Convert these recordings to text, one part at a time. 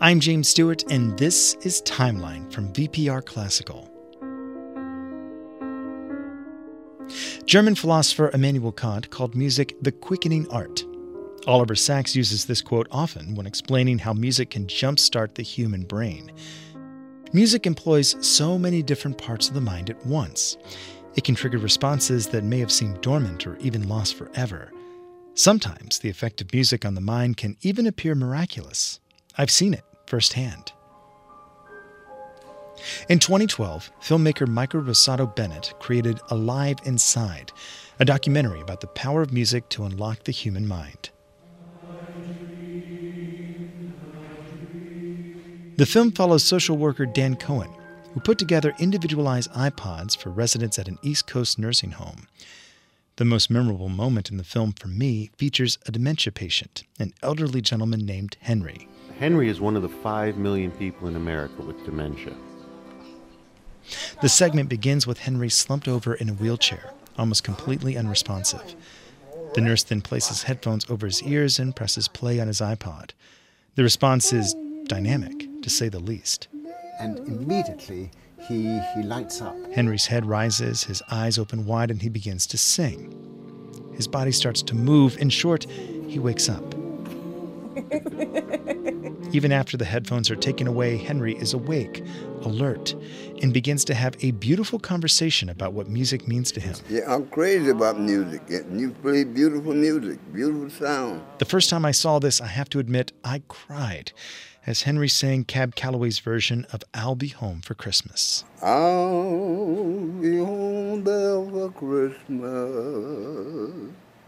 I'm James Stewart, and this is Timeline from VPR Classical. German philosopher Immanuel Kant called music the quickening art. Oliver Sacks uses this quote often when explaining how music can jumpstart the human brain. Music employs so many different parts of the mind at once. It can trigger responses that may have seemed dormant or even lost forever. Sometimes the effect of music on the mind can even appear miraculous. I've seen it firsthand. In 2012, filmmaker Michael Rossato Bennett created Alive Inside, a documentary about the power of music to unlock the human mind. The film follows social worker Dan Cohen, who put together individualized iPods for residents at an East Coast nursing home. The most memorable moment in the film for me features a dementia patient, an elderly gentleman named Henry. Henry is one of the 5 million people in America with dementia. The segment begins with Henry slumped over in a wheelchair, almost completely unresponsive. The nurse then places headphones over his ears and presses play on his iPod. The response is dynamic, to say the least. And immediately he, he lights up. Henry's head rises, his eyes open wide, and he begins to sing. His body starts to move. In short, he wakes up. Even after the headphones are taken away, Henry is awake, alert, and begins to have a beautiful conversation about what music means to him. Yeah, I'm crazy about music. And You play beautiful music, beautiful sound. The first time I saw this, I have to admit, I cried as Henry sang Cab Calloway's version of I'll Be Home for Christmas. I'll be home there for Christmas.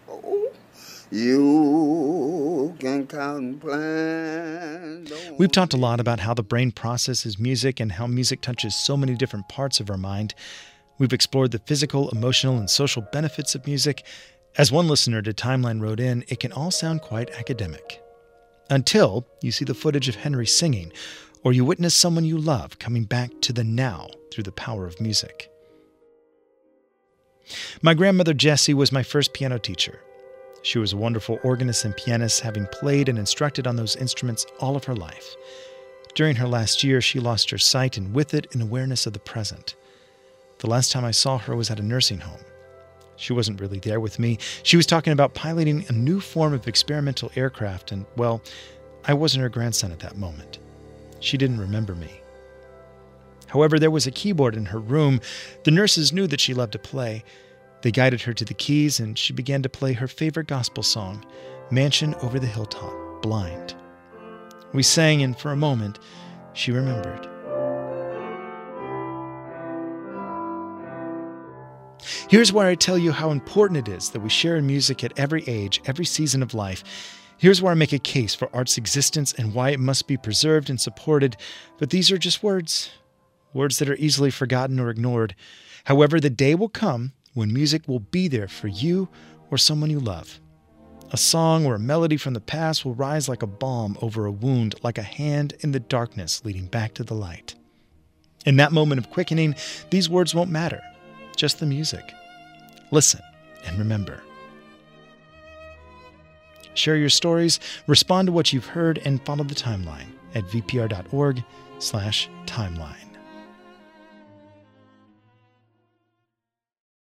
Oh, you We've talked a lot about how the brain processes music and how music touches so many different parts of our mind. We've explored the physical, emotional, and social benefits of music. As one listener to Timeline wrote in, it can all sound quite academic until you see the footage of Henry singing, or you witness someone you love coming back to the now through the power of music. My grandmother Jessie was my first piano teacher. She was a wonderful organist and pianist, having played and instructed on those instruments all of her life. During her last year, she lost her sight and with it, an awareness of the present. The last time I saw her was at a nursing home. She wasn't really there with me. She was talking about piloting a new form of experimental aircraft, and, well, I wasn't her grandson at that moment. She didn't remember me. However, there was a keyboard in her room. The nurses knew that she loved to play. They guided her to the keys, and she began to play her favorite gospel song, Mansion Over the Hilltop, blind. We sang, and for a moment, she remembered. Here's where I tell you how important it is that we share in music at every age, every season of life. Here's where I make a case for art's existence and why it must be preserved and supported. But these are just words, words that are easily forgotten or ignored. However, the day will come when music will be there for you or someone you love. A song or a melody from the past will rise like a balm over a wound, like a hand in the darkness leading back to the light. In that moment of quickening, these words won't matter, just the music. Listen and remember. Share your stories, respond to what you've heard, and follow the timeline at vpr.org/timeline.